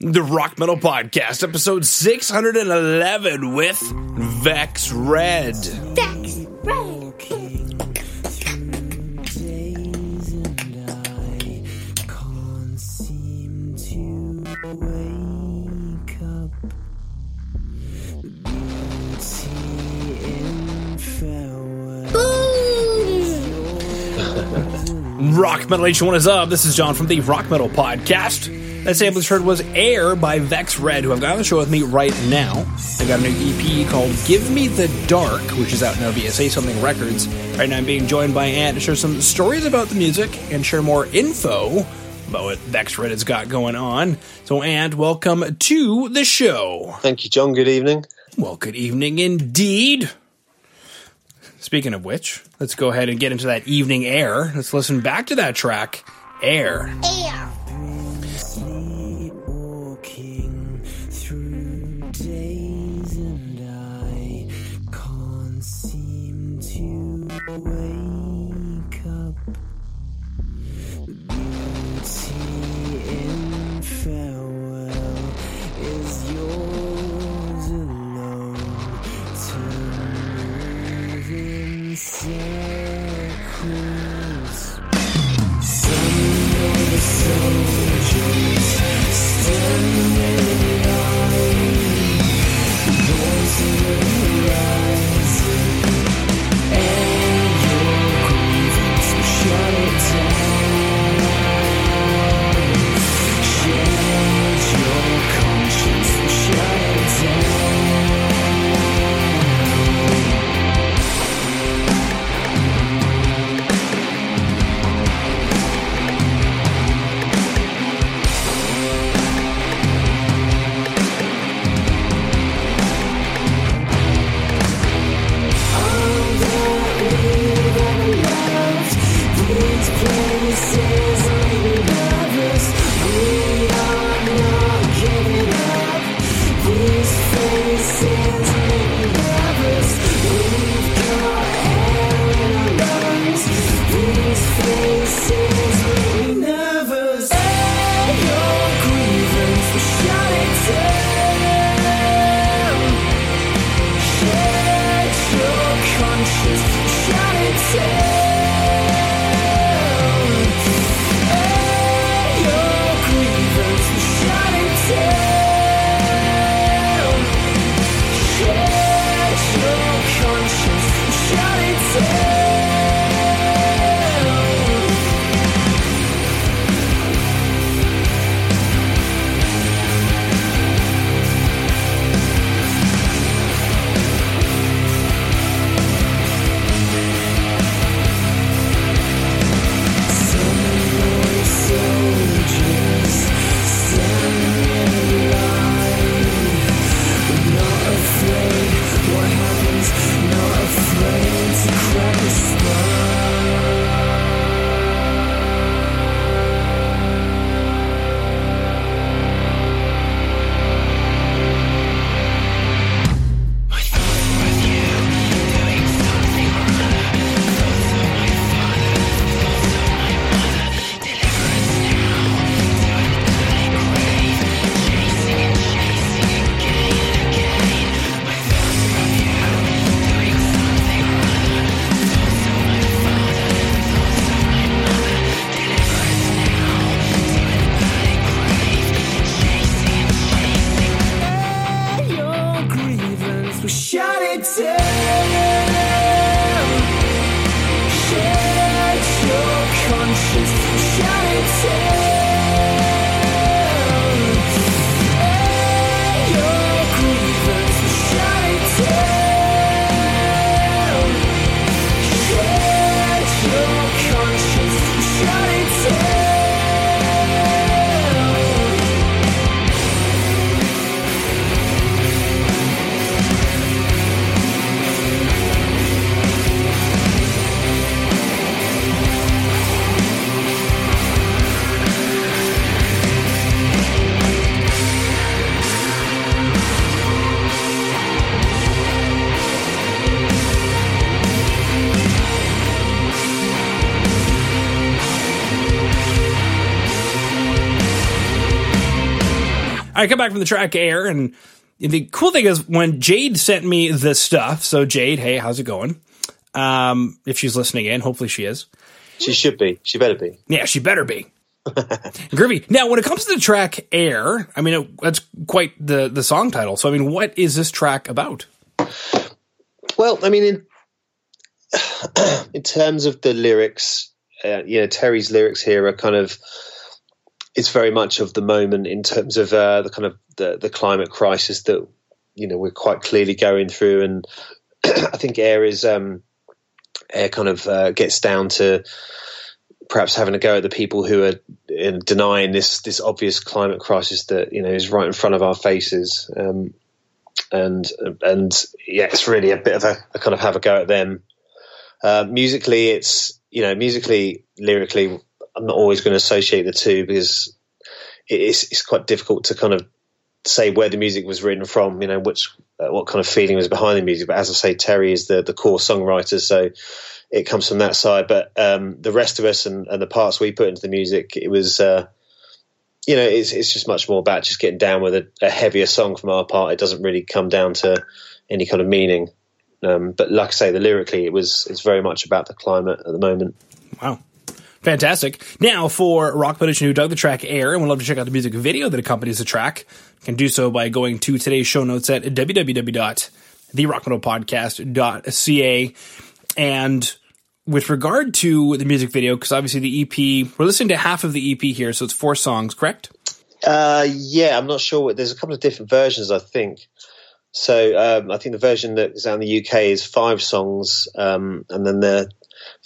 the Rock Metal Podcast, episode 611 with Vex Red. Vex Red. Rock Metal H1 is up. This is John from the Rock Metal Podcast. That sample heard was Air by Vex Red, who I've got on the show with me right now. They got a new EP called Give Me the Dark, which is out now via Say Something Records. Right now I'm being joined by Ant to share some stories about the music and share more info about what Vex Red has got going on. So, Ant, welcome to the show. Thank you, John. Good evening. Well, good evening indeed. Speaking of which, let's go ahead and get into that evening air. Let's listen back to that track, Air. Air. To shut I come back from the track air, and the cool thing is when Jade sent me this stuff. So Jade, hey, how's it going? Um, if she's listening in, hopefully she is. She should be. She better be. Yeah, she better be. Groovy. Now, when it comes to the track "Air," I mean, it, that's quite the the song title. So, I mean, what is this track about? Well, I mean, in in terms of the lyrics, uh, you know, Terry's lyrics here are kind of it's very much of the moment in terms of uh, the kind of the, the climate crisis that you know we're quite clearly going through, and I think air is um, air kind of uh, gets down to perhaps having a go at the people who are in denying this this obvious climate crisis that you know is right in front of our faces. Um, and and yeah, it's really a bit of a, a kind of have a go at them. Uh, musically, it's you know musically, lyrically, I'm not always going to associate the two because it's it's quite difficult to kind of say where the music was written from. You know, which uh, what kind of feeling was behind the music. But as I say, Terry is the the core songwriter, so it comes from that side. But um, the rest of us and, and, the parts we put into the music, it was. Uh, you know, it's, it's just much more about just getting down with a, a, heavier song from our part. It doesn't really come down to any kind of meaning. Um, but like I say, the lyrically, it was it's very much about the climate at the moment. Wow. Fantastic. Now, for Rock Nation who dug the track Air and would love to check out the music video that accompanies the track, can do so by going to today's show notes at www.therockmetalpodcast.ca. And with regard to the music video, because obviously the EP, we're listening to half of the EP here, so it's four songs, correct? Uh, yeah, I'm not sure. There's a couple of different versions, I think. So um, I think the version that is out in the UK is five songs, um, and then the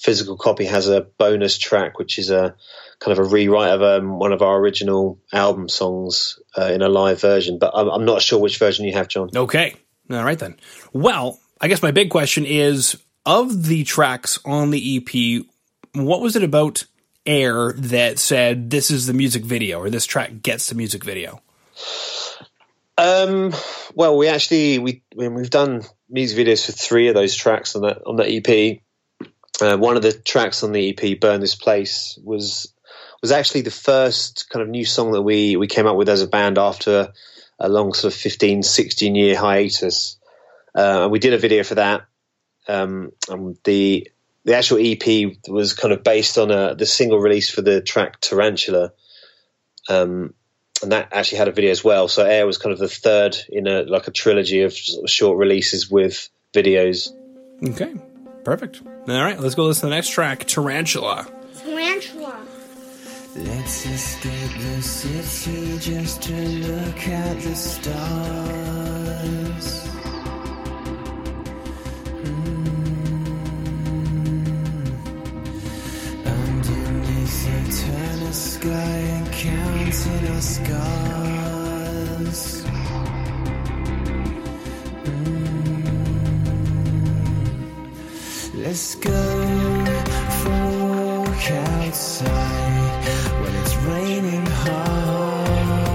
physical copy has a bonus track, which is a kind of a rewrite of um, one of our original album songs uh, in a live version. But I'm, I'm not sure which version you have, John. Okay, all right then. Well, I guess my big question is of the tracks on the EP, what was it about Air that said this is the music video or this track gets the music video? Um, well, we actually we we've done music videos for three of those tracks on that on that EP. Uh, one of the tracks on the EP, "Burn This Place," was was actually the first kind of new song that we we came up with as a band after a long sort of 15, 16 year hiatus. Uh, and we did a video for that, um, the the actual EP was kind of based on a, the single release for the track Tarantula, um, and that actually had a video as well. So Air was kind of the third in a like a trilogy of short releases with videos. Okay, perfect. All right, let's go listen to the next track, Tarantula. Tarantula. Let's escape the city just to look at the stars. Mm. sky and counting our scars. Let's go for a walk outside when it's raining hard.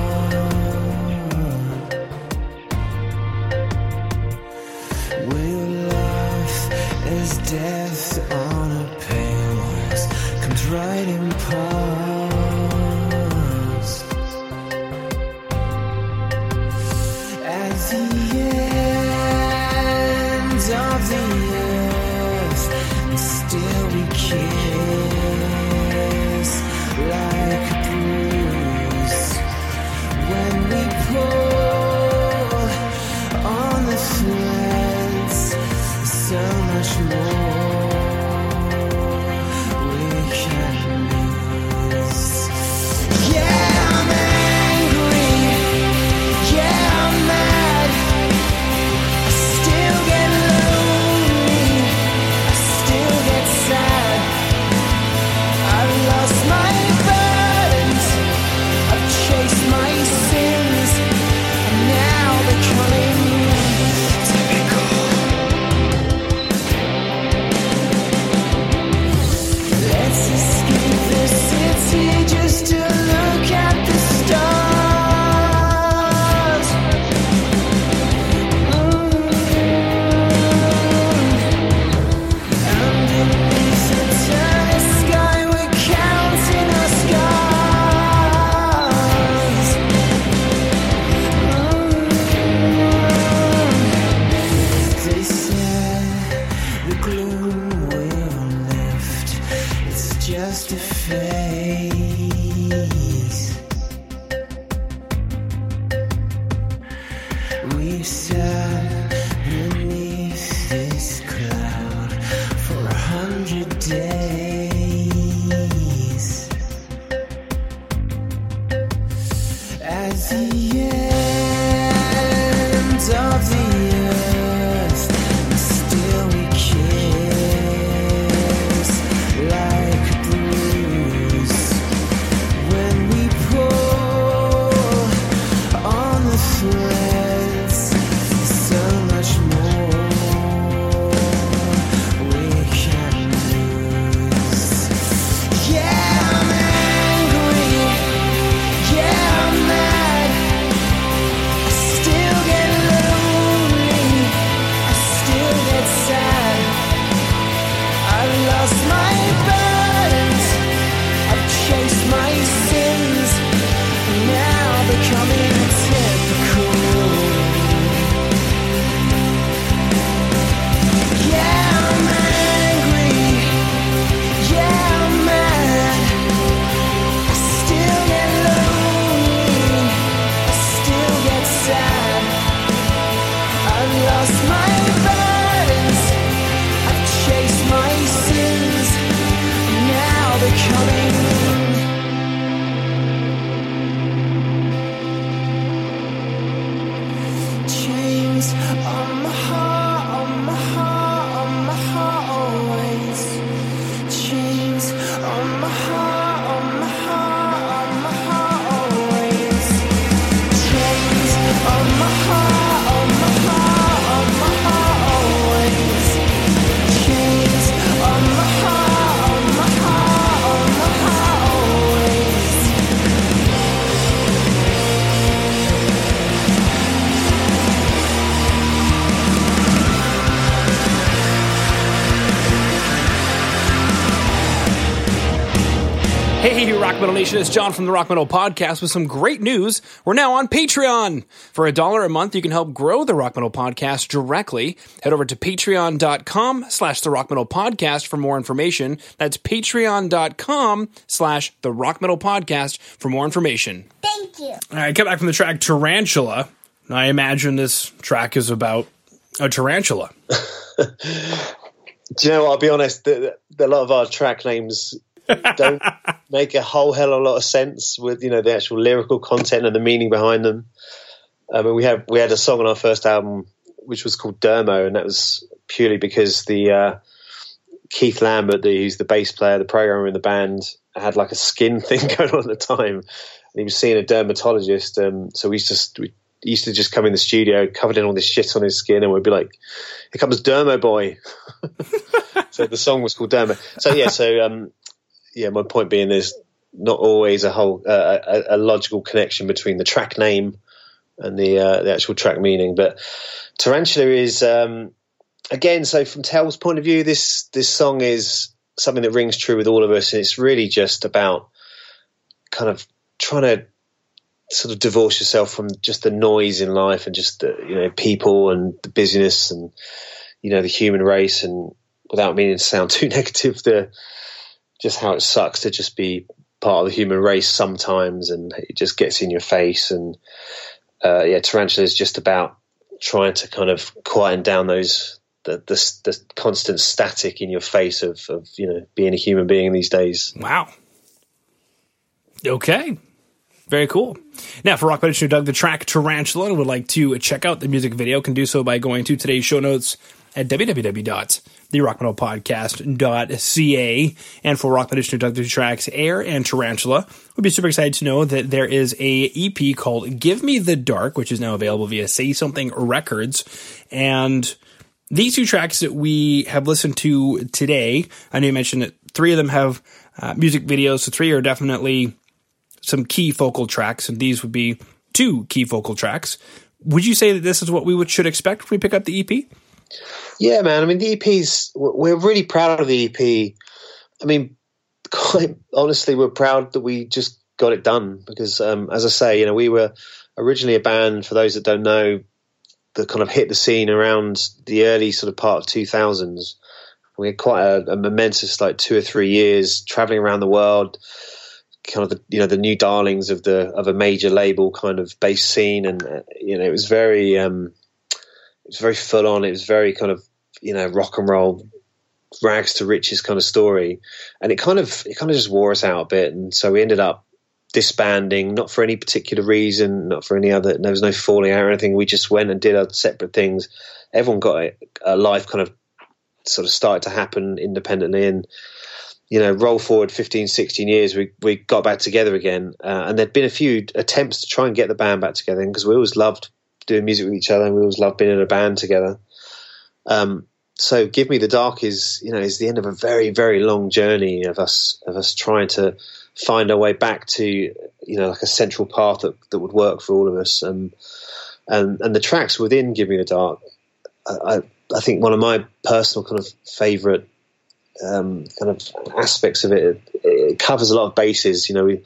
We'll laugh as death on a pale horse comes riding past. parts. At the end of the shit. Hey, Rock Metal Nation, it's John from the Rock Metal Podcast with some great news. We're now on Patreon. For a dollar a month, you can help grow the Rock Metal Podcast directly. Head over to patreon.com slash the Rock Metal Podcast for more information. That's patreon.com slash the Rock Metal Podcast for more information. Thank you. All right, come back from the track Tarantula. I imagine this track is about a tarantula. Do you know what? I'll be honest. The, the, a lot of our track names don't make a whole hell of a lot of sense with you know the actual lyrical content and the meaning behind them. I mean, we had we had a song on our first album which was called Dermo, and that was purely because the uh, Keith Lambert, the, who's the bass player, the programmer in the band, had like a skin thing going on at the time, and he was seeing a dermatologist. Um, so we just we used to just come in the studio covered in all this shit on his skin, and we'd be like, "Here comes Dermo boy." so the song was called Dermo. So yeah, so um, yeah, my point being there's not always a whole uh, a, a logical connection between the track name and the uh, the actual track meaning. But Tarantula is um, again. So from Tell's point of view, this this song is something that rings true with all of us, and it's really just about kind of trying to sort of divorce yourself from just the noise in life and just the you know people and the busyness and you know the human race and without meaning to sound too negative the just how it sucks to just be part of the human race sometimes and it just gets in your face and uh, yeah tarantula is just about trying to kind of quieten down those the, the, the constant static in your face of, of you know being a human being these days Wow. Okay. Very cool. Now, for Rock Nation dug, the track Tarantula, and would like to check out the music video, can do so by going to today's show notes at www.therockmetalpodcast.ca. And for Rock dug, the tracks Air and Tarantula, we'd be super excited to know that there is a EP called Give Me the Dark, which is now available via Say Something Records. And these two tracks that we have listened to today, I know you mentioned that three of them have uh, music videos, so three are definitely some key focal tracks, and these would be two key focal tracks. Would you say that this is what we would, should expect when we pick up the EP? Yeah, man. I mean, the EP's, we're really proud of the EP. I mean, quite honestly, we're proud that we just got it done because, um, as I say, you know, we were originally a band, for those that don't know, that kind of hit the scene around the early sort of part of 2000s. We had quite a, a momentous, like two or three years traveling around the world, kind of the you know the new darlings of the of a major label kind of bass scene, and uh, you know it was very um, was very full on. It was very kind of you know rock and roll, rags to riches kind of story, and it kind of it kind of just wore us out a bit, and so we ended up disbanding, not for any particular reason, not for any other. There was no falling out or anything. We just went and did our separate things. Everyone got a, a life kind of sort of started to happen independently and you know roll forward 15 16 years we we got back together again uh, and there'd been a few attempts to try and get the band back together because we always loved doing music with each other and we always loved being in a band together. Um, so give me the dark is you know is the end of a very very long journey of us of us trying to find our way back to you know like a central path that, that would work for all of us. And and and the tracks within give me the dark I, I think one of my personal kind of favorite um, kind of aspects of it, it, covers a lot of bases. You know, we,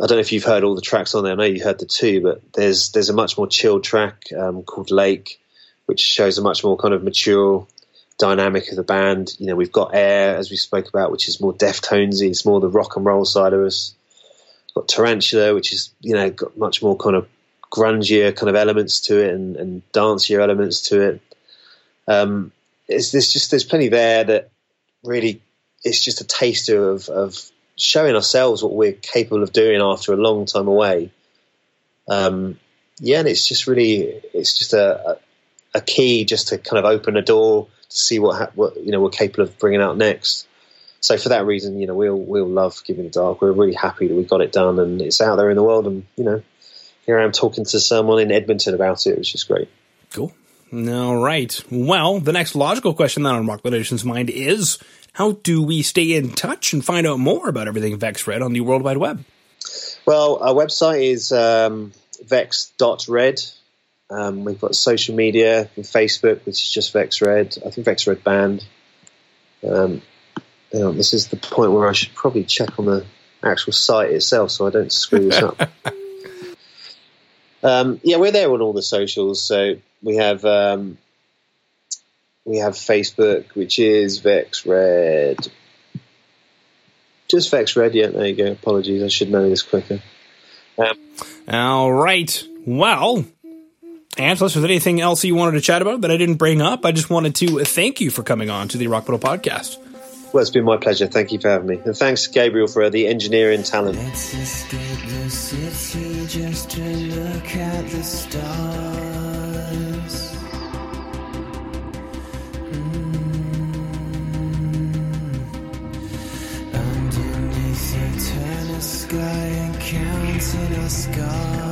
I don't know if you've heard all the tracks on there. I know you heard the two, but there's there's a much more chilled track um, called Lake, which shows a much more kind of mature dynamic of the band. You know, we've got Air, as we spoke about, which is more Deftonesy. It's more the rock and roll side of us. We've got Tarantula, which is you know got much more kind of grungier kind of elements to it and, and dancier elements to it. Um, there's just there's plenty there that really it's just a taster of, of showing ourselves what we're capable of doing after a long time away. Um, yeah, and it's just really it's just a, a, key just to kind of open a door to see what ha- what you know we're capable of bringing out next. So for that reason, you know, we'll we'll love Give Me the Dark. We're really happy that we got it done and it's out there in the world. And you know, here I am talking to someone in Edmonton about it, which is great. Cool. All right. Well, the next logical question then on Rock Nation's mind is how do we stay in touch and find out more about everything Vex Red on the World Wide Web? Well, our website is um, vex.red. Um, we've got social media, Facebook, which is just Vex Red. I think Vex Red Band. Um, know, this is the point where I should probably check on the actual site itself so I don't screw this up. Um, yeah, we're there on all the socials. So we have um, we have Facebook, which is Vex Red. Just Vex Red, yeah. There you go. Apologies, I should know this quicker. Um, All right. Well, Angeles, was there anything else you wanted to chat about that I didn't bring up? I just wanted to thank you for coming on to the Rock Metal Podcast. Well, it's been my pleasure. Thank you for having me, and thanks, Gabriel, for the engineering talent. Let's escape the city just to look at the stars. Mm. Underneath the eternal sky scars.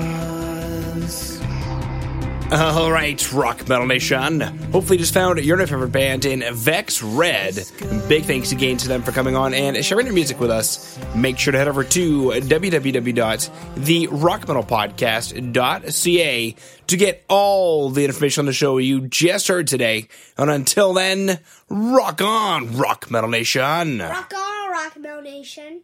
All right, Rock Metal Nation. Hopefully, you just found your new favorite band in Vex Red. Big thanks again to them for coming on and sharing their music with us. Make sure to head over to www.therockmetalpodcast.ca to get all the information on the show you just heard today. And until then, rock on, Rock Metal Nation. Rock on, Rock Metal Nation.